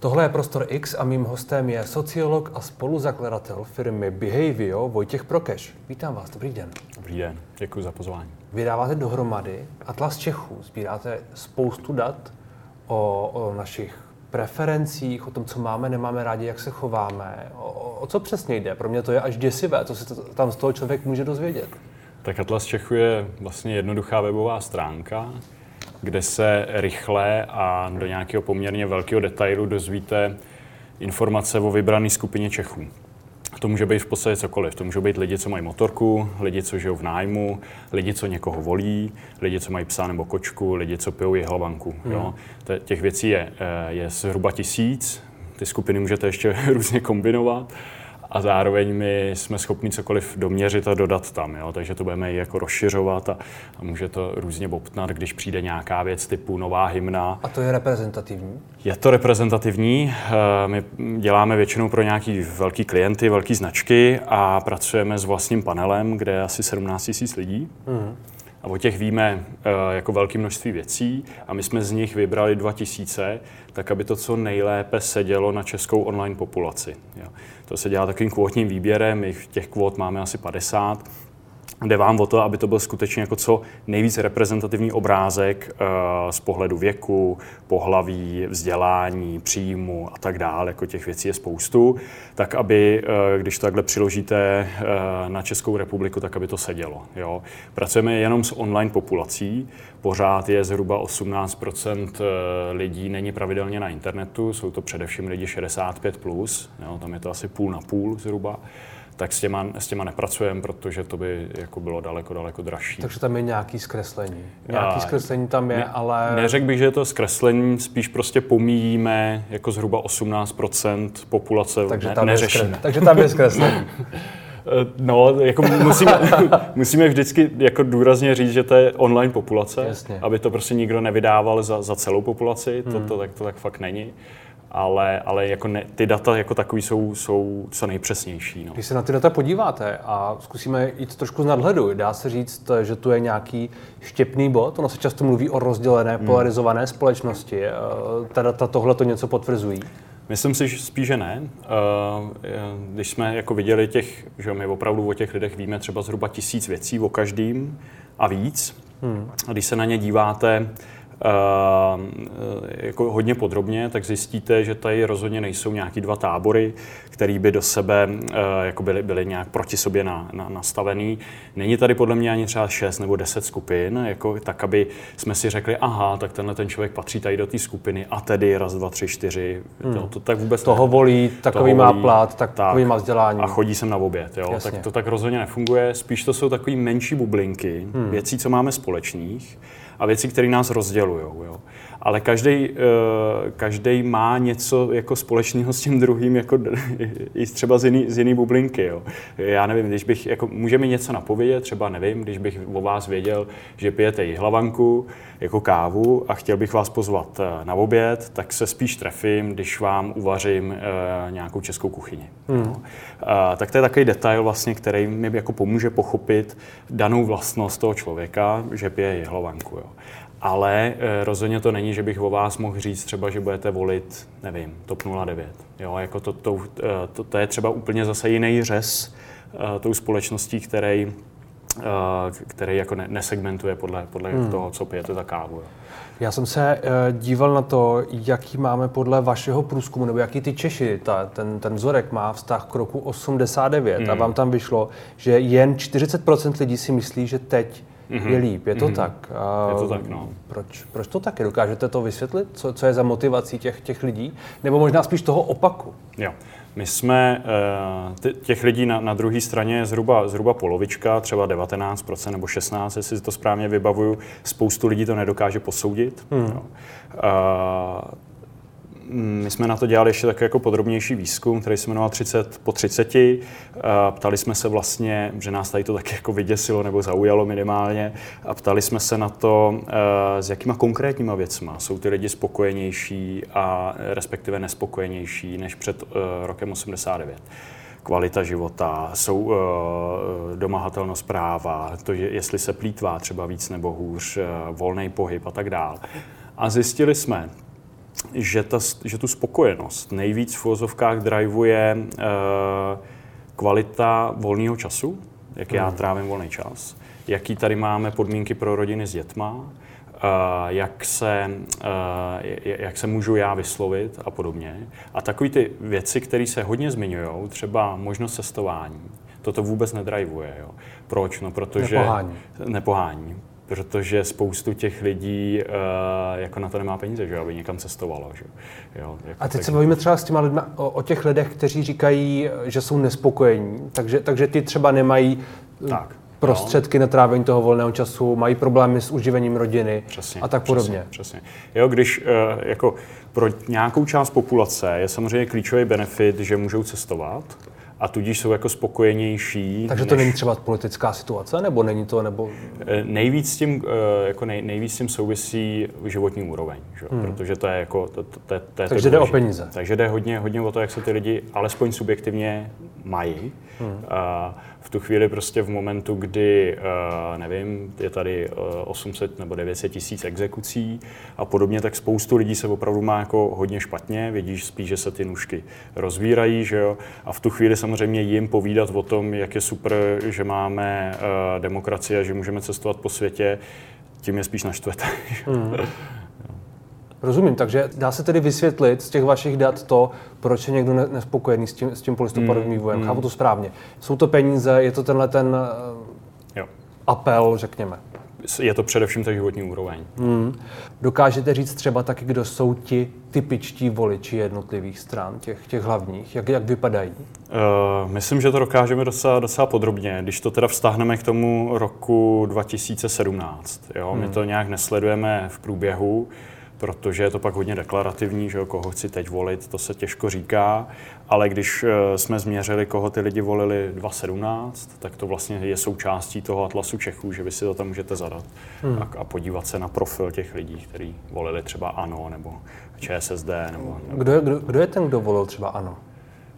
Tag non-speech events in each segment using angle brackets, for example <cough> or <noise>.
Tohle je Prostor X a mým hostem je sociolog a spoluzakladatel firmy Behavio Vojtěch Prokeš. Vítám vás, dobrý den. Dobrý den, děkuji za pozvání. Vydáváte dohromady Atlas Čechů, sbíráte spoustu dat o, o našich preferencích, o tom, co máme, nemáme rádi, jak se chováme. O, o co přesně jde? Pro mě to je až děsivé, co se tam z toho člověk může dozvědět. Tak Atlas Čechů je vlastně jednoduchá webová stránka, kde se rychle a do nějakého poměrně velkého detailu dozvíte informace o vybrané skupině Čechů. To může být v podstatě cokoliv. To může být lidi, co mají motorku, lidi, co žijou v nájmu, lidi, co někoho volí, lidi, co mají psa nebo kočku, lidi, co pijou jehlavanku. Hmm. Jo? Těch věcí je, eh, je zhruba tisíc. Ty skupiny můžete ještě <laughs> různě kombinovat a zároveň my jsme schopni cokoliv doměřit a dodat tam, jo? takže to budeme i jako rozšiřovat a, a může to různě bobtnat, když přijde nějaká věc typu nová hymna. A to je reprezentativní? Je to reprezentativní. Eh, my děláme většinou pro nějaký velký klienty, velké značky a pracujeme s vlastním panelem, kde je asi 17 000 lidí. Mm. A o těch víme uh, jako velké množství věcí a my jsme z nich vybrali 2000, tak aby to co nejlépe sedělo na českou online populaci. Jo. To se dělá takovým kvótním výběrem, těch kvót máme asi 50, Jde vám o to, aby to byl skutečně jako co nejvíc reprezentativní obrázek uh, z pohledu věku, pohlaví, vzdělání, příjmu a tak dále, jako těch věcí je spoustu, tak aby, uh, když to takhle přiložíte uh, na Českou republiku, tak aby to sedělo. Jo. Pracujeme jenom s online populací, pořád je zhruba 18% lidí není pravidelně na internetu, jsou to především lidi 65+, plus, jo, tam je to asi půl na půl zhruba tak s těma, s těma nepracujeme, protože to by jako bylo daleko, daleko dražší. Takže tam je nějaký zkreslení. Nějaký a, zkreslení tam je, ne, ale... Neřekl bych, že je to zkreslení, spíš prostě pomíjíme jako zhruba 18% populace, takže ne, tam neřešíme. Je skre... takže tam je zkreslení. <laughs> Eh, no, jako musíme, <laughs> musíme vždycky jako důrazně říct, že to je online populace, Jasně. aby to prostě nikdo nevydával za, za celou populaci, to, hmm. to, tak, to tak fakt není ale, ale jako ne, ty data jako takový jsou, jsou co nejpřesnější. No. Když se na ty data podíváte a zkusíme jít trošku z nadhledu, dá se říct, že tu je nějaký štěpný bod, ono se často mluví o rozdělené, hmm. polarizované společnosti. Eh, ta data tohle to něco potvrzují? Myslím si, že spíš, že ne. Eh, když jsme jako viděli těch, že my opravdu o těch lidech víme třeba zhruba tisíc věcí o každým a víc. Hmm. A když se na ně díváte, Eh, jako hodně podrobně, tak zjistíte, že tady rozhodně nejsou nějaký dva tábory, které by do sebe eh, jako byly, byly nějak proti sobě na, na, nastavený. Není tady podle mě ani třeba 6 nebo 10 skupin, jako tak, aby jsme si řekli, aha, tak tenhle ten člověk patří tady do té skupiny a tedy raz, dva, tři, čtyři. Hmm. To, to tak vůbec Toho ne. volí, takový toho má volí, plat, takový tak, má vzdělání. A chodí sem na oběd. Jo? Tak to tak rozhodně nefunguje. Spíš to jsou takové menší bublinky, hmm. věcí, co máme společných a věci, které nás rozdělují. Ale každý, eh, každý má něco jako společného s tím druhým, jako i třeba z jiný, z jiný bublinky. Jo. Já nevím, když bych, jako, může mi něco napovědět, třeba nevím, když bych o vás věděl, že pijete hlavanku jako kávu a chtěl bych vás pozvat eh, na oběd, tak se spíš trefím, když vám uvařím uh, nějakou českou kuchyni. Hmm. Uh, tak to je takový detail, vlastně, který mi jako pomůže pochopit danou vlastnost toho člověka, že pije hlavanku. Jo ale e, rozhodně to není, že bych o vás mohl říct třeba, že budete volit, nevím, TOP 09. Jo, jako to, to, eh, to, to je třeba úplně zase jiný řez e, tou společností, který, který jako ne, nesegmentuje podle, podle hmm. toho, co pijete za kávu. Jo. Já jsem se díval na to, jaký máme podle vašeho průzkumu, nebo jaký ty Češi, ta, ten, ten vzorek má vztah k roku 89 hmm. a vám tam vyšlo, že jen 40% lidí si myslí, že teď mm-hmm. je líp. Je to mm-hmm. tak? A je to tak, no. Proč, proč to tak je? Dokážete to vysvětlit? Co, co je za motivací těch, těch lidí? Nebo možná spíš toho opaku? Jo. My jsme, eh, těch lidí na, na druhé straně je zhruba, zhruba polovička, třeba 19% nebo 16%, jestli si to správně vybavuju. Spoustu lidí to nedokáže posoudit. Hmm. Jo. Uh, my jsme na to dělali ještě tak jako podrobnější výzkum, který se jmenoval 30 po 30. Ptali jsme se vlastně, že nás tady to tak jako vyděsilo nebo zaujalo minimálně, a ptali jsme se na to, eh, s jakýma konkrétníma věcma jsou ty lidi spokojenější a respektive nespokojenější než před eh, rokem 89 kvalita života, jsou uh, domahatelnost práva, to, jestli se plítvá třeba víc nebo hůř, uh, volný pohyb a tak dále. A zjistili jsme, že, ta, že tu spokojenost nejvíc v vozovkách drivuje uh, kvalita volného času, jak já hmm. trávím volný čas, jaký tady máme podmínky pro rodiny s dětma, uh, jak, se, uh, jak se můžu já vyslovit a podobně. A takové ty věci, které se hodně zmiňují, třeba možnost cestování, toto vůbec nedrivuje. Jo. Proč? No, protože... Nepohání. Nepohání protože spoustu těch lidí uh, jako na to nemá peníze, že aby někam cestovalo. Že? Jo, jako a teď tak... se bavíme třeba s těma lidmi o, o těch lidech, kteří říkají, že jsou nespokojení, takže, takže ty třeba nemají eh, tak, prostředky no. na trávení toho volného času, mají problémy s uživením rodiny přesně, a tak podobně. Přesně, přesně. Jo, když uh, jako pro nějakou část populace je samozřejmě klíčový benefit, že můžou cestovat, a tudíž jsou jako spokojenější. Takže to než... není třeba politická situace, nebo není to, nebo... Eh, nejvíc s tím, eh, jako nej, nejvíc s tím souvisí životní úroveň, že? Hmm. protože to je jako... To, to, to, to Takže to jde o peníze. Takže jde hodně, hodně o to, jak se ty lidi alespoň subjektivně mají. Hmm. A v tu chvíli prostě v momentu, kdy, uh, nevím, je tady uh, 800 nebo 900 tisíc exekucí a podobně, tak spoustu lidí se opravdu má jako hodně špatně, vidíš spíš, že se ty nůžky rozvírají, že jo, a v tu chvíli samozřejmě jim povídat o tom, jak je super, že máme uh, demokracii a že můžeme cestovat po světě, tím je spíš naštvete. Hmm. <laughs> Rozumím, takže dá se tedy vysvětlit z těch vašich dat to, proč je někdo nespokojený s tím, s tím polistopadovým mm, vývojem. Mm. Chápu to správně. Jsou to peníze, je to tenhle ten jo. apel, řekněme. Je to především ta životní úroveň. Mm. Dokážete říct třeba taky, kdo jsou ti typičtí voliči jednotlivých stran, těch, těch hlavních? Jak, jak vypadají? Uh, myslím, že to dokážeme docela, docela podrobně, když to teda vztáhneme k tomu roku 2017. Jo? Mm. My to nějak nesledujeme v průběhu protože je to pak hodně deklarativní, že jo, koho chci teď volit, to se těžko říká, ale když eh, jsme změřili, koho ty lidi volili 2017, tak to vlastně je součástí toho atlasu Čechů, že vy si to tam můžete zadat hmm. a, a podívat se na profil těch lidí, kteří volili třeba ANO nebo ČSSD. Nebo, nebo... Kdo, je, kdo, kdo je ten, kdo volil třeba ANO?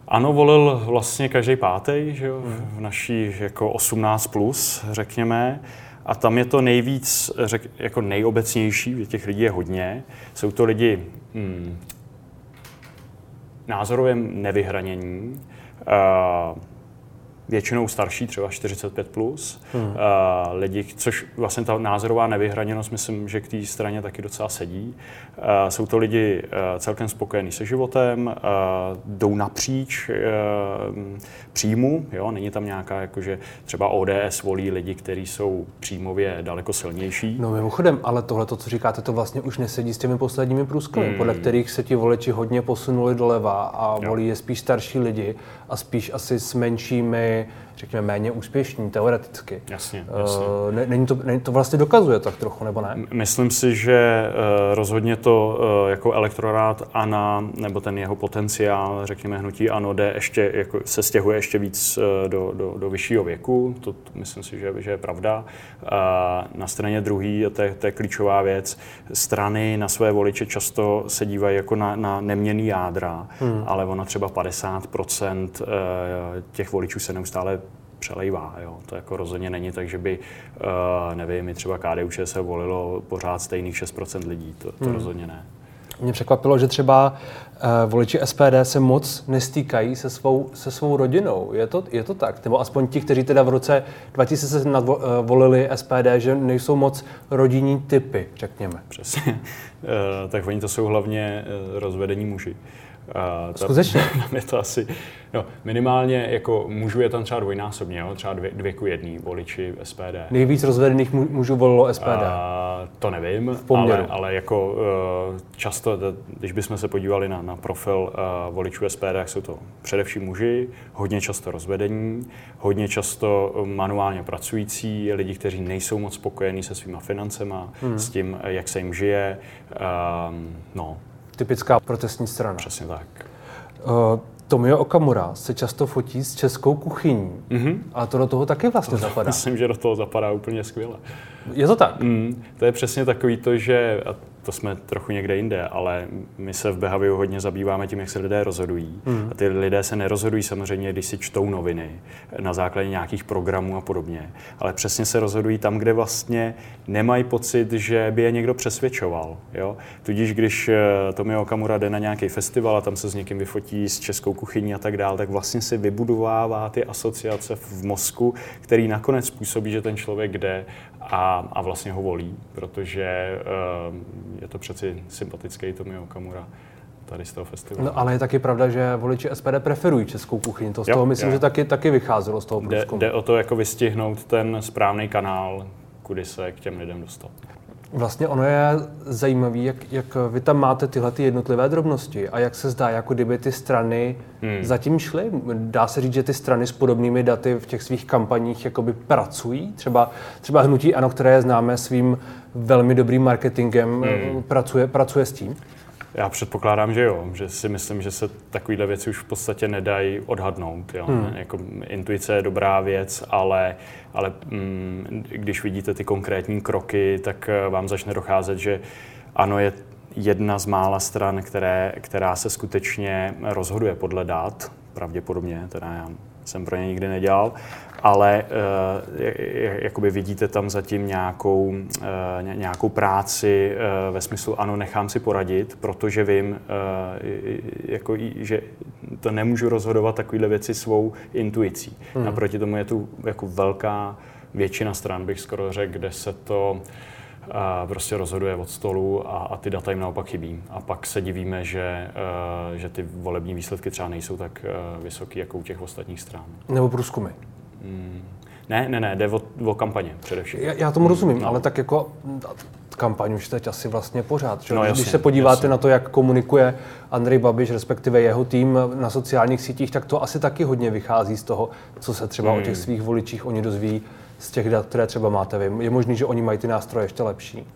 Ano, volil vlastně každý pátý, že jo, hmm. v naší jako 18 plus, řekněme. A tam je to nejvíc, řek, jako nejobecnější, těch lidí je hodně. Jsou to lidi hmm, názorově nevyhranění, uh, většinou starší, třeba 45 plus, hmm. uh, lidi, což vlastně ta názorová nevyhraněnost, myslím, že k té straně taky docela sedí. Uh, jsou to lidi uh, celkem spokojení se životem, uh, jdou napříč uh, příjmu, jo? není tam nějaká, jakože třeba ODS volí lidi, kteří jsou příjmově daleko silnější. No mimochodem, ale tohle, to, co říkáte, to vlastně už nesedí s těmi posledními průzkumy, hmm. podle kterých se ti voliči hodně posunuli doleva a jo. volí je spíš starší lidi a spíš asi s menšími řekněme, méně úspěšní teoreticky. Jasně, eh, jasně. Uh, není to, není to vlastně dokazuje tak trochu, nebo ne? Myslím si, že uh, rozhodně to uh, jako elektorát ANA, nebo ten jeho potenciál, řekněme, hnutí ANO, jde ještě, jako, se stěhuje ještě víc do, do, do vyššího věku. To, to myslím si, že, že je pravda. Uh, na straně druhé, to je, to je klíčová věc, strany na své voliče často se dívají jako na, na neměný jádra, hmm. ale ono třeba 50% těch voličů se neustále přelejvá. Jo. To jako rozhodně není tak, že by, uh, nevím, mi třeba KDU se volilo pořád stejných 6% lidí. To, to hmm. rozhodně ne. Mě překvapilo, že třeba uh, voliči SPD se moc nestýkají se svou, se svou rodinou. Je to, je to tak? Nebo aspoň ti, kteří teda v roce 2017 uh, eh, volili SPD, že nejsou moc rodinní typy, řekněme. Přesně. Uh, <laughs> tak oni to jsou hlavně uh, rozvedení muži. Uh, Skutečně? <laughs> je to asi, no, minimálně jako mužů je tam třeba dvojnásobně, jo? třeba dvě, dvě ku jedný voliči SPD. Nejvíc rozvedených mužů volilo SPD? Uh, to nevím, ale, ale jako uh, často, když bychom se podívali na, na profil uh, voličů SPD, tak jsou to především muži, hodně často rozvedení, hodně často manuálně pracující, lidi, kteří nejsou moc spokojení se svýma financema, hmm. s tím, jak se jim žije. Uh, no, Typická protestní strana. Přesně tak. Uh, Tomio Okamura se často fotí s českou kuchyní. Mm-hmm. A to do toho taky vlastně <laughs> to zapadá. Myslím, že do toho zapadá úplně skvěle. Je to tak? Mm, to je přesně takový to, že to jsme trochu někde jinde, ale my se v Behaviu hodně zabýváme tím, jak se lidé rozhodují. Hmm. A ty lidé se nerozhodují samozřejmě, když si čtou noviny na základě nějakých programů a podobně, ale přesně se rozhodují tam, kde vlastně nemají pocit, že by je někdo přesvědčoval. Jo? Tudíž když eh, Tomio Okamura jde na nějaký festival a tam se s někým vyfotí s českou kuchyní a tak dále, tak vlastně si vybudovává ty asociace v mozku, který nakonec způsobí, že ten člověk jde a, a vlastně ho volí, protože uh, je to přeci sympatický Tomio Okamura tady z toho festivalu. No, ale je taky pravda, že voliči SPD preferují českou kuchyni. To z jo, toho myslím, jo. že taky, taky vycházelo z toho průzkumu. Jde, jde o to jako vystihnout ten správný kanál, kudy se k těm lidem dostat. Vlastně ono je zajímavé, jak, jak vy tam máte tyhle ty jednotlivé drobnosti a jak se zdá, jako kdyby ty strany hmm. zatím šly. Dá se říct, že ty strany s podobnými daty v těch svých kampaních jakoby pracují. Třeba, třeba Hnutí Ano, které známe svým velmi dobrým marketingem, hmm. pracuje, pracuje s tím. Já předpokládám, že jo, že si myslím, že se takovéhle věci už v podstatě nedají odhadnout. Jo. Hmm. Jako, intuice je dobrá věc, ale, ale mm, když vidíte ty konkrétní kroky, tak eh, vám začne docházet, že ano, je jedna z mála stran, které, která se skutečně rozhoduje podle dat, pravděpodobně, teda já jsem pro ně nikdy nedělal, ale uh, jakoby vidíte tam zatím nějakou, uh, nějakou práci uh, ve smyslu ano, nechám si poradit, protože vím, uh, jako, že to nemůžu rozhodovat takovéhle věci svou intuicí. Hmm. Naproti tomu je tu jako velká většina stran, bych skoro řekl, kde se to a prostě rozhoduje od stolu a, a ty data jim naopak chybí. A pak se divíme, že, uh, že ty volební výsledky třeba nejsou tak uh, vysoké jako u těch ostatních stran. Nebo průzkumy. Mm. Ne, ne, ne, jde o, o kampaně především. Já, já tomu rozumím, no. ale tak jako kampaň už teď asi vlastně pořád. Že? No, jasně, Když se podíváte jasně. na to, jak komunikuje Andrej Babiš, respektive jeho tým na sociálních sítích, tak to asi taky hodně vychází z toho, co se třeba hmm. o těch svých voličích oni dozví z těch dat, které třeba máte vy. Je možný, že oni mají ty nástroje ještě lepší?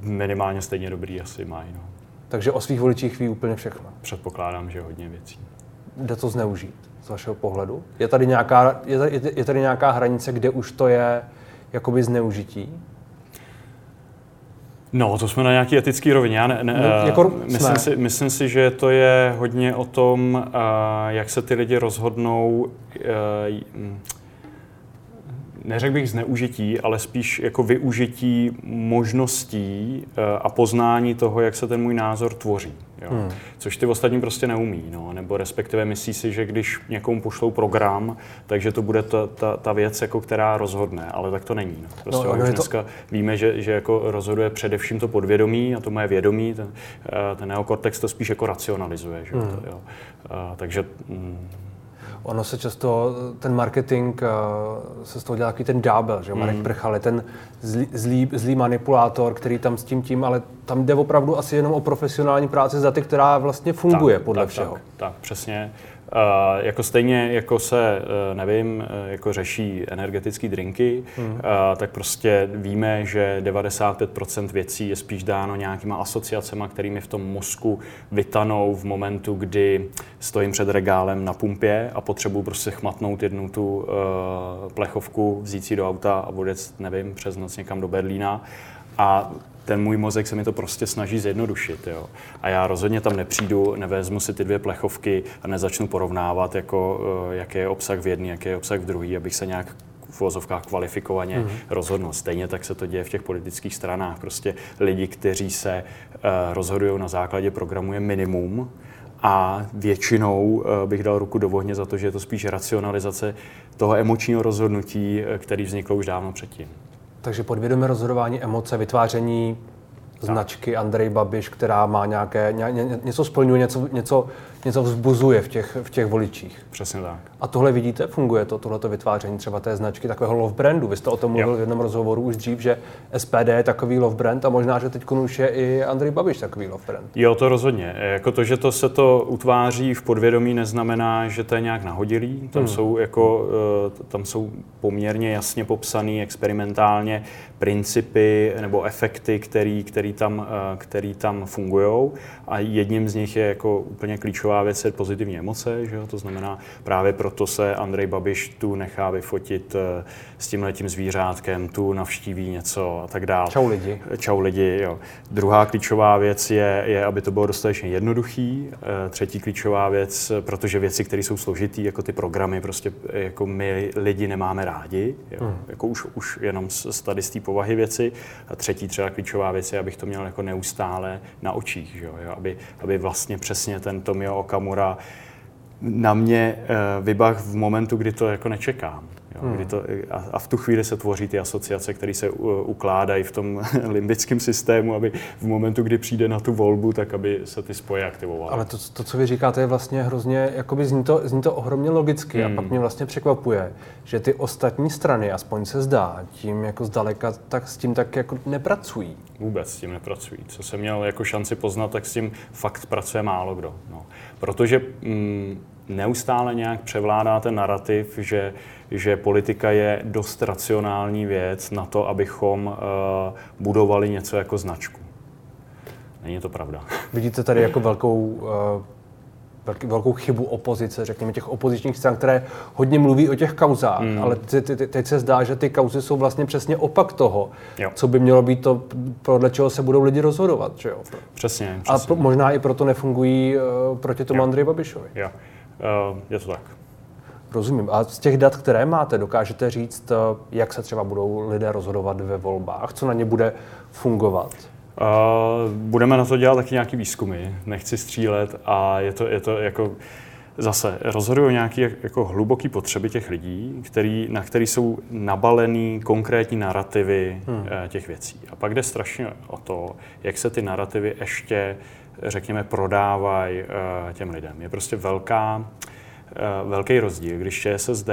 Minimálně stejně dobrý asi mají. No. Takže o svých voličích ví úplně všechno? Předpokládám, že hodně věcí. Jde to zneužít z vašeho pohledu? Je tady nějaká, je tady, je tady nějaká hranice, kde už to je jakoby zneužití? No, to jsme na nějaký etický rovině. Já ne, ne, no, jako myslím, si, myslím si, že to je hodně o tom, uh, jak se ty lidi rozhodnou, uh, neřekl bych zneužití, ale spíš jako využití možností uh, a poznání toho, jak se ten můj názor tvoří. Jo. Hmm. Což ty ostatní prostě neumí. No. Nebo respektive myslí si, že když někomu pošlou program, takže to bude ta, ta, ta věc, jako která rozhodne. Ale tak to není. No. Prostě no, už dneska to... víme, že, že jako rozhoduje především to podvědomí a to moje vědomí. Ten, eh, ten neokortex to spíš jako racionalizuje. Že? Hmm. To, jo. A, eh, takže... Mm, Ono se často, ten marketing eh, se z toho dělá takový ten ďábel, že Marek mm. Prchal je ten zlý, zlý, zlý manipulátor, který tam s tím tím, ale tam jde opravdu asi jenom o profesionální práci s daty, která vlastně funguje tak, podle tak, všeho. Tak, tak, přesně. Uh, jako stejně, jako se, uh, nevím, uh, jako řeší energetické drinky, uh, tak prostě víme, že 95% věcí je spíš dáno nějakýma asociacemi, kterými v tom mozku vytanou v momentu, kdy stojím před regálem na pumpě a potřebuji prostě chmatnout jednu tu uh, plechovku, vzít si do auta a odjet, nevím, přes noc někam do Berlína. A ten můj mozek se mi to prostě snaží zjednodušit. Jo. A já rozhodně tam nepřijdu, nevezmu si ty dvě plechovky a nezačnu porovnávat, jako, eh, jaký je obsah v jedné, jaký je obsah v druhé, abych se nějak v vozovkách kvalifikovaně mm. rozhodnout. Stejně tak se to děje v těch politických stranách. Prostě lidi, kteří se uh, rozhodují na základě programu, je minimum, a většinou uh, bych dal ruku do ohně za to, že je to spíš racionalizace toho emočního rozhodnutí, který vzniklo už dávno předtím. Takže podvědomé rozhodování, emoce, vytváření značky Andrej Babiš, která má nějaké, ně, něco splňuje, něco, něco, něco vzbuzuje v těch, v těch voličích. Přesně tak. A tohle vidíte, funguje to, tohleto vytváření třeba té značky, takového love brandu. Vy jste o tom mluvil jo. v jednom rozhovoru už dřív, že SPD je takový love brand a možná, že teď už je i Andrej Babiš takový love brand. Jo, to rozhodně. Jako to, že to se to utváří v podvědomí, neznamená, že to je nějak nahodilý. Tam, hmm. jsou, jako, eh, tam jsou poměrně jasně popsané experimentálně principy nebo efekty, který, který tam, který tam fungují a jedním z nich je jako úplně klíčová věc je pozitivní emoce, že jo? to znamená právě proto se Andrej Babiš tu nechá vyfotit s tím letím zvířátkem, tu navštíví něco a tak dále. Čau lidi. Čau lidi, jo. Druhá klíčová věc je, je aby to bylo dostatečně jednoduchý. Třetí klíčová věc, protože věci, které jsou složitý, jako ty programy, prostě jako my lidi nemáme rádi, jo? Hmm. jako už, už jenom z, tady z té povahy věci. A třetí třeba klíčová věc je, abych to měl jako neustále na očích, jo? Aby, aby vlastně přesně ten Tomio Okamura na mě uh, vybav v momentu, kdy to jako nečekám. Jo, kdy to, a, a v tu chvíli se tvoří ty asociace, které se u, ukládají v tom <laughs> limbickém systému, aby v momentu, kdy přijde na tu volbu, tak aby se ty spoje aktivovaly. Ale to, to, co vy říkáte, je vlastně hrozně, jakoby zní to, zní to ohromně logicky hmm. a pak mě vlastně překvapuje, že ty ostatní strany, aspoň se zdá, tím jako zdaleka, tak s tím tak jako nepracují. Vůbec s tím nepracují. Co jsem měl jako šanci poznat, tak s tím fakt pracuje málo kdo. No. Protože mm, neustále nějak převládá ten narrativ, že že politika je dost racionální věc na to, abychom uh, budovali něco jako značku. Není to pravda. <laughs> Vidíte tady jako velkou, uh, velkou chybu opozice, řekněme těch opozičních stran, které hodně mluví o těch kauzách, mm. ale te, te, teď se zdá, že ty kauzy jsou vlastně přesně opak toho, jo. co by mělo být to, podle čeho se budou lidi rozhodovat. Že jo? Přesně, přesně. A pro, možná i proto nefungují uh, proti tomu Andreji Babišovi. Jo. Uh, je to tak. Rozumím. A z těch dat, které máte, dokážete říct, eh, jak se třeba budou lidé rozhodovat ve volbách, co na ně bude fungovat? Uh, budeme na to dělat taky nějaký výzkumy. Nechci střílet a je to, je to jako zase rozhodují nějaké jako hluboké potřeby těch lidí, který, na které jsou nabalený konkrétní narrativy hmm. Eh, těch věcí. A pak jde strašně o to, jak se ty narrativy ještě, řekněme, prodávají těm lidem. Je prostě velká velký rozdíl, když ČSSD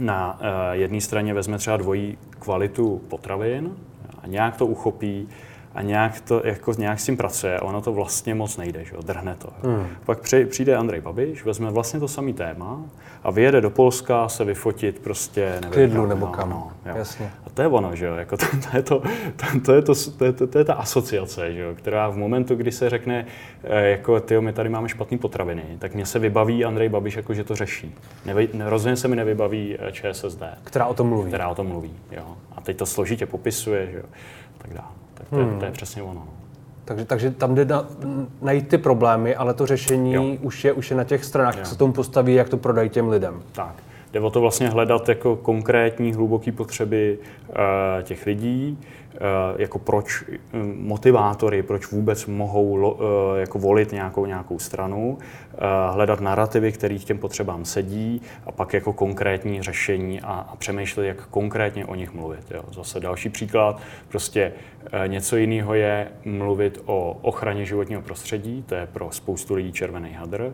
na eh, jedné straně vezme třeba dvojí kvalitu potravin a nějak to uchopí a nějak, to, jako nějak s tím pracuje a ono to vlastně moc nejde, že drhne to. Hmm. Pak přijde Andrej Babiš, vezme vlastně to samé téma a vyjede do Polska se vyfotit prostě, nevím, Klidlu nebo no, kam. No, Jasně. A to je ono, že jo, jako <laughs> to, to, je to, to, to, je to, to, je to, to je ta asociace, že jo, která v momentu, kdy se řekne, eh, jako ty my tady máme špatné potraviny, tak mě se vybaví Andrej Babiš, jako že to řeší. Nevy, rozhodně se mi nevybaví eh, ČSSD. Která o tom mluví. Která o tom mluví, jo. A teď to složitě popisuje, že jo, tak dále. Tak to, hmm. je, to je přesně ono. No. Takže, takže tam jde na, najít ty problémy, ale to řešení už je, už je na těch stranách, jo. jak se tomu postaví, jak to prodají těm lidem. Tak. Jde o to vlastně hledat jako konkrétní, hluboké potřeby uh, těch lidí, jako proč um, motivátory, proč vůbec mohou uh, jako volit nějakou, nějakou stranu, hledat narrativy, které těm potřebám sedí a pak jako konkrétní řešení a, a přemýšlet, jak konkrétně o nich mluvit. Jo. Zase další příklad, prostě něco jiného je mluvit o ochraně životního prostředí, to je pro spoustu lidí červený hadr,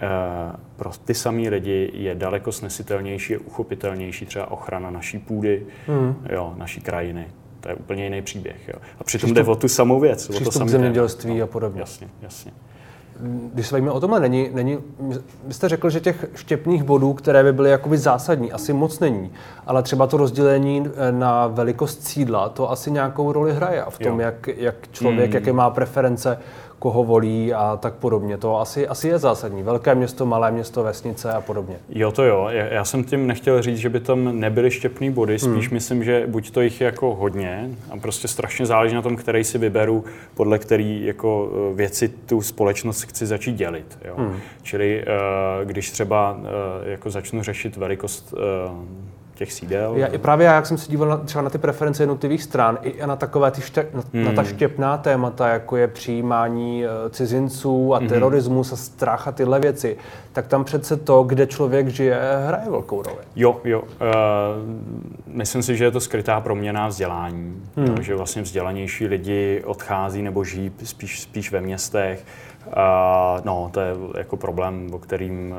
Eh, pro ty samé lidi je daleko snesitelnější, je uchopitelnější třeba ochrana naší půdy, hmm. jo, naší krajiny. To je úplně jiný příběh. Jo. A přitom jde o tu samou věc. o to samé zemědělství no, a podobně. Jasně, jasně. Když se bavíme o tomhle, není, není, vy jste řekl, že těch štěpných bodů, které by byly jakoby zásadní, asi moc není, ale třeba to rozdělení eh, na velikost sídla, to asi nějakou roli hraje a v tom, jak, jak člověk, mm. jaké má preference, koho volí a tak podobně. To asi, asi je zásadní. Velké město, malé město, vesnice a podobně. Jo, to jo. Já jsem tím nechtěl říct, že by tam nebyly štěpný body. Spíš hmm. myslím, že buď to jich je jako hodně a prostě strašně záleží na tom, který si vyberu, podle který jako eh, věci tu společnost chci začít dělit. Jo. Hmm. Čili eh, když třeba eh, jako začnu řešit velikost těch sídel. Já, i právě já, jak jsem se díval na, třeba na ty preference jednotlivých stran, i na takové ty ště, na, hmm. na ta štěpná témata, jako je přijímání uh, cizinců a hmm. terorismus a strach a tyhle věci, tak tam přece to, kde člověk žije, hraje velkou roli. Jo, jo. Uh, myslím si, že je to skrytá proměna vzdělání. Hmm. Jo, že vlastně vzdělanější lidi odchází nebo žijí spíš, spíš ve městech. Uh, no, to je jako problém, o kterým uh,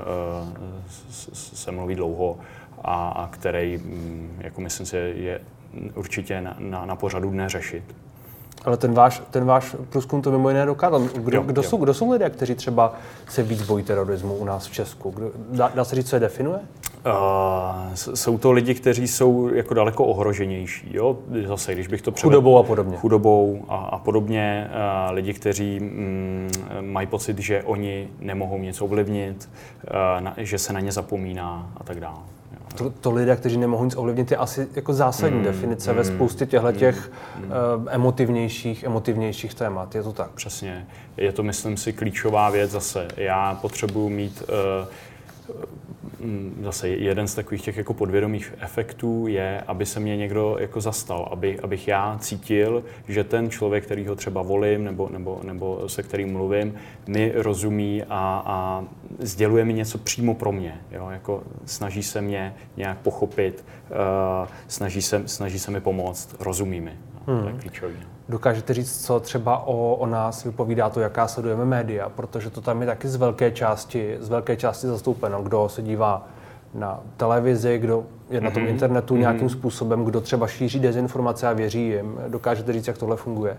se mluví dlouho a, a který, mm, jako myslím si, je určitě na, na, na pořadu dne řešit. Ale ten váš, ten váš průzkum to mimo jiné dokázal. Kdo, jo, kdo, jo. Jsou, kdo jsou lidé, kteří třeba se víc bojí terorismu u nás v Česku? Kdo, dá, dá se říct, co je definuje? Uh, jsou to lidi, kteří jsou jako daleko ohroženější. Jo? Zase, když bych to převedl, Chudobou a podobně. Chudobou a, a podobně. Uh, lidi, kteří mm, mají pocit, že oni nemohou něco ovlivnit, uh, na, že se na ně zapomíná a tak dále. To, to lidé, kteří nemohou nic ovlivnit, je asi jako zásadní mm, definice mm, ve spoustě těchto těch mm, uh, emotivnějších, emotivnějších témat. Je to tak? Přesně. Je to, myslím si, klíčová věc zase. Já potřebuji mít uh, zase jeden z takových těch jako podvědomých efektů je, aby se mě někdo jako zastal, aby, abych já cítil, že ten člověk, který ho třeba volím nebo, nebo, nebo se kterým mluvím, mi rozumí a, a sděluje mi něco přímo pro mě. Jo? Jako snaží se mě nějak pochopit, uh, snaží, se, snaží se mi pomoct, rozumí mi. Hmm. To je klíčový. Dokážete říct, co třeba o, o nás vypovídá to, jaká sledujeme média, protože to tam je taky z velké části, z velké části zastoupeno. Kdo se dívá na televizi, kdo je na tom mm-hmm. internetu mm-hmm. nějakým způsobem, kdo třeba šíří dezinformace a věří jim. Dokážete říct, jak tohle funguje?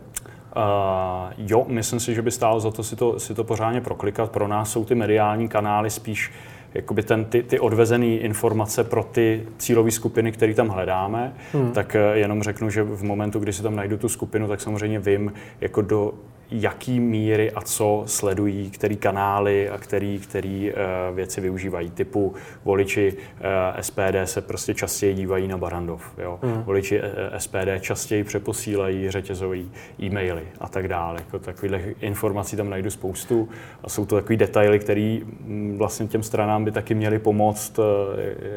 Uh, jo, myslím si, že by stálo za to si to, si to pořádně proklikat. Pro nás jsou ty mediální kanály spíš jakoby ten, ty, ty odvezené informace pro ty cílové skupiny, které tam hledáme, hmm. tak eh, jenom řeknu, že v momentu, kdy si tam najdu tu skupinu, tak samozřejmě vím, jako do jaký míry a co sledují, který kanály a který, který uh, věci využívají. Typu voliči uh, SPD se prostě častěji dívají na Barandov. Jo? Mm. Voliči uh, SPD častěji přeposílají řetězové e-maily a tak dále. Jako takových informací tam najdu spoustu a jsou to takové detaily, které mm, vlastně těm stranám by taky měly pomoct uh,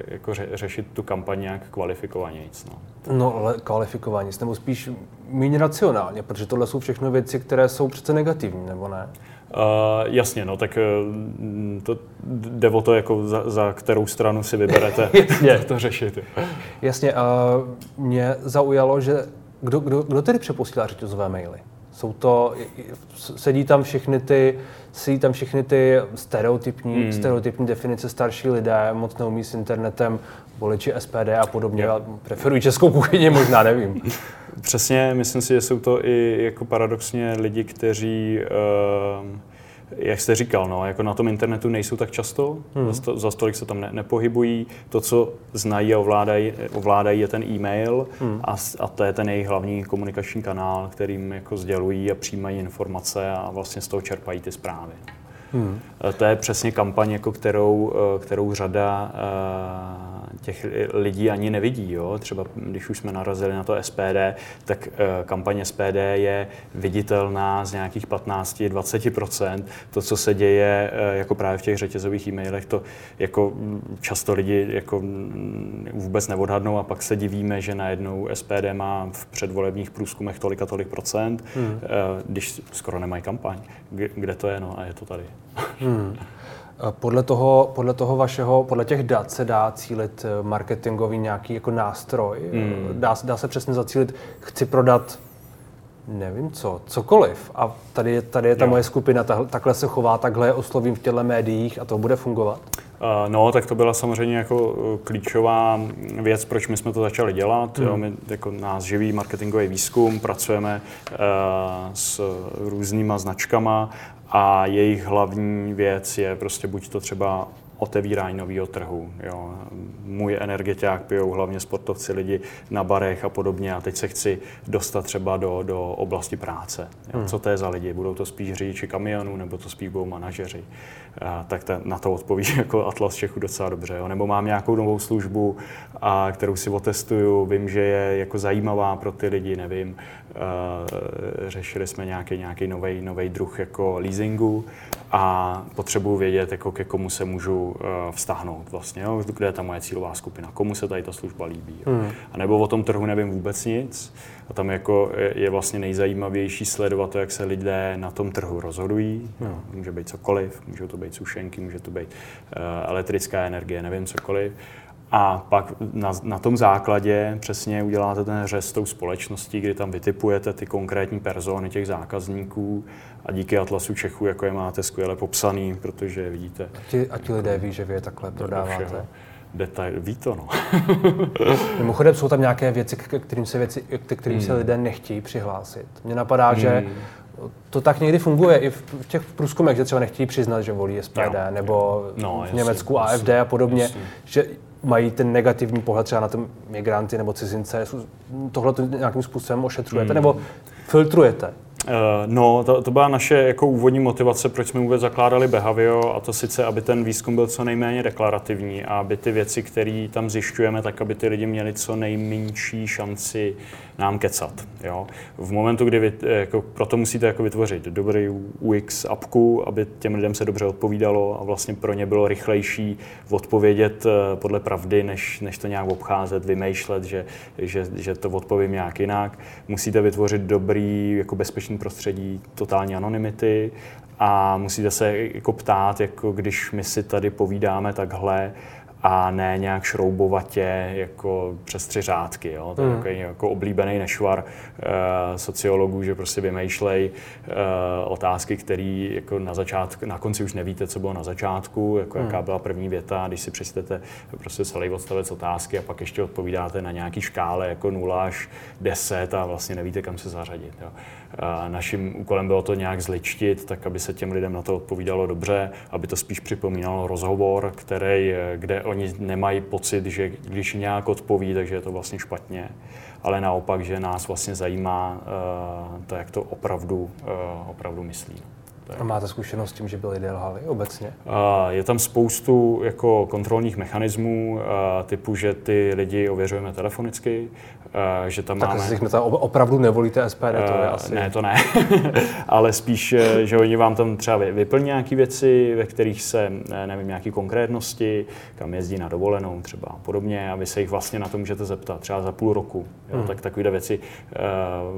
jako ře- řešit tu kampaň nějak kvalifikovaněji. No. no ale kvalifikovaně, nebo spíš méně racionálně, protože tohle jsou všechno věci, které jsou přece negativní, nebo ne? Uh, jasně, no, tak uh, to jde o to, jako za, za kterou stranu si vyberete <laughs> jasně. to řešit. Jasně, uh, mě zaujalo, že kdo, kdo, kdo tedy přeposílá řetězové maily? Jsou to, sedí tam všechny ty, sedí tam všechny ty stereotypní, hmm. stereotypní definice starší lidé, moc neumí s internetem, voliči SPD a podobně, yeah. preferují českou kuchyni, možná nevím. <laughs> Přesně, myslím si, že jsou to i jako paradoxně lidi, kteří uh, jak jste říkal, no, jako na tom internetu nejsou tak často, hmm. za, za stolik se tam ne, nepohybují. To, co znají a ovládají, ovládají je ten e-mail hmm. a, a to je ten jejich hlavní komunikační kanál, kterým jako sdělují a přijímají informace a vlastně z toho čerpají ty zprávy. Hmm. To je přesně kampaň, jako kterou, eh, kterou řada uh, těch lidí ani nevidí. Jo? Třeba když už jsme narazili na to SPD, tak eh, kampaně SPD je viditelná z nějakých 15-20%. To, co se děje eh, jako právě v těch řetězových e-mailech, to jako často lidi jako vůbec neodhadnou a pak se divíme, že najednou SPD má v předvolebních průzkumech tolik a tolik procent, hmm. Eh, když skoro nemají kampaň. Kde to je? No a je to tady. Hmm. Podle toho, podle toho vašeho, podle těch dat se dá cílit eh, marketingový nějaký jako nástroj. Mm. Dá, dá se přesně zacílit, chci prodat nevím co, cokoliv. A tady je, tady je ta jo. moje skupina, ta, takhle se chová, takhle je oslovím v těchto médiích a to bude fungovat? Uh, no, tak to byla samozřejmě jako eh, klíčová věc, proč my jsme to začali dělat. Mm. Jo, my jako nás živý marketingový výzkum, pracujeme uh, s různýma značkama a jejich hlavní věc je prostě buď to třeba otevírání nového trhu. Jo. Můj energetiák pijou hlavně sportovci, lidi na barech a podobně a teď se chci dostat třeba do, do oblasti práce. Jo. Hmm. Co to je za lidi? Budou to spíš řidiči kamionů nebo to spíš budou manažeři? A, tak ta, na to odpoví <laughs> jako Atlas Čechu docela dobře. Jo. Nebo mám nějakou novou službu, a, kterou si otestuju, vím, že je jako zajímavá pro ty lidi, nevím. A, řešili jsme nějaký, nějaký nový druh jako leasingu a potřebuji vědět, jako ke komu se můžu uh, vztáhnout vlastně, jo? kde je ta moje cílová skupina, komu se tady ta služba líbí. Jo? Hmm. A nebo o tom trhu nevím vůbec nic. A tam jako je, vlastně nejzajímavější sledovat to, jak se lidé na tom trhu rozhodují. Hmm. Může být cokoliv, může to být sušenky, může to být uh, elektrická energie, nevím cokoliv. A pak na, na tom základě přesně uděláte ten řez s tou společností, kdy tam vytipujete ty konkrétní persony těch zákazníků a díky Atlasu Čechu, jako je máte skvěle popsaný, protože vidíte. A ti, a ti lidé ví, že vy je takhle prodáváte? Detail, ví to, no. <laughs> Mimochodem jsou tam nějaké věci, k kterým se, věci, k kterým hmm. se lidé nechtějí přihlásit. Mně napadá, hmm. že to tak někdy funguje i v těch průzkumech, že třeba nechtějí přiznat, že volí SPD, jo. nebo no, v jasný, Německu jasný, AFD a podobně, jasný. že mají ten negativní pohled třeba na ty migranty nebo cizince. Tohle to nějakým způsobem ošetřujete hmm. nebo filtrujete? Eh, no, to, to byla naše jako úvodní motivace, proč jsme vůbec zakládali Behavio, a to sice, aby ten výzkum byl co nejméně deklarativní a aby ty věci, které tam zjišťujeme, tak aby ty lidi měli co nejmenší šanci nám kecat. Jo? V momentu, kdy vy, jako, proto musíte jako vytvořit dobrý UX apku, aby těm lidem se dobře odpovídalo a vlastně pro ně bylo rychlejší odpovědět eh, podle pravdy, než, než to nějak obcházet, vymýšlet, že, že, že to odpovím nějak jinak. Musíte vytvořit dobrý, jako bezpečný prostředí, totální anonymity a musíte se jako ptát, jako když my si tady povídáme takhle, a ne nějak šroubovatě jako přes tři řádky. Jo? To je mm. jako oblíbený nešvar e, sociologů, že prostě vymýšlej e, otázky, které jako na začátku, na konci už nevíte, co bylo na začátku, jako mm. jaká byla první věta, když si přečtete prostě celý odstavec otázky a pak ještě odpovídáte na nějaký škále jako 0 až 10 a vlastně nevíte, kam se zařadit. Jo? Naším úkolem bylo to nějak zličtit, tak aby se těm lidem na to odpovídalo dobře, aby to spíš připomínalo rozhovor, který, kde oni nemají pocit, že když nějak odpoví, takže je to vlastně špatně, ale naopak, že nás vlastně zajímá uh, to, jak to opravdu, uh, opravdu myslí. A máte zkušenost s tím, že byli lhali obecně? Je tam spoustu jako kontrolních mechanismů, typu, že ty lidi ověřujeme telefonicky, že tam tak máme... Tak opravdu nevolíte SPD, to je asi... Ne, to ne, <laughs> ale spíš, eh, že oni vám tam třeba vyplní nějaké věci, ve kterých se, eh, nevím, nějaké konkrétnosti, kam jezdí na dovolenou třeba a podobně a vy se jich vlastně na to můžete zeptat třeba za půl roku. Jo? Hmm. Tak takové věci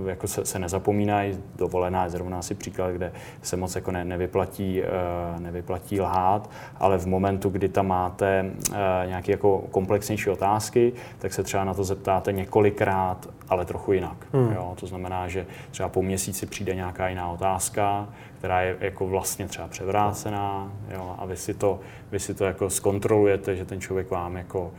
jako se, se nezapomínají. Dovolená je zrovna asi příklad, kde se moc jako ne, nevyplatí, nevyplatí lhát, ale v momentu, kdy tam máte nějaké jako komplexnější otázky, tak se třeba na to zeptáte několik dvakrát, ale trochu jinak. Hmm. Jo? To znamená, že třeba po měsíci přijde nějaká jiná otázka, která je jako vlastně třeba převrácená jo? a vy si, to, vy si to jako zkontrolujete, že ten člověk vám jako, uh,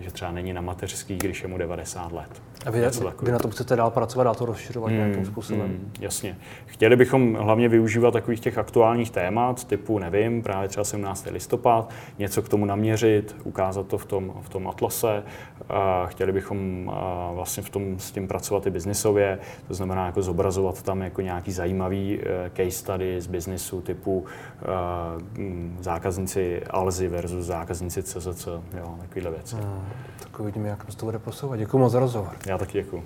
že třeba není na mateřský, když je mu 90 let. A vy, vy na tom chcete dál pracovat, dál to rozšiřovat mm, nějakým způsobem? Mm, jasně. Chtěli bychom hlavně využívat takových těch aktuálních témat, typu, nevím, právě třeba 17. listopad, něco k tomu naměřit, ukázat to v tom, v tom atlase. A chtěli bychom a vlastně v tom s tím pracovat i biznisově, to znamená jako zobrazovat tam jako nějaký zajímavý case study z biznisu typu zákazníci Alzy versus zákazníci CZC, jo, takovýhle věci. Hmm, tak uvidíme, jak to bude posouvat. Děkuji moc za rozhovor. Já taky děkuji.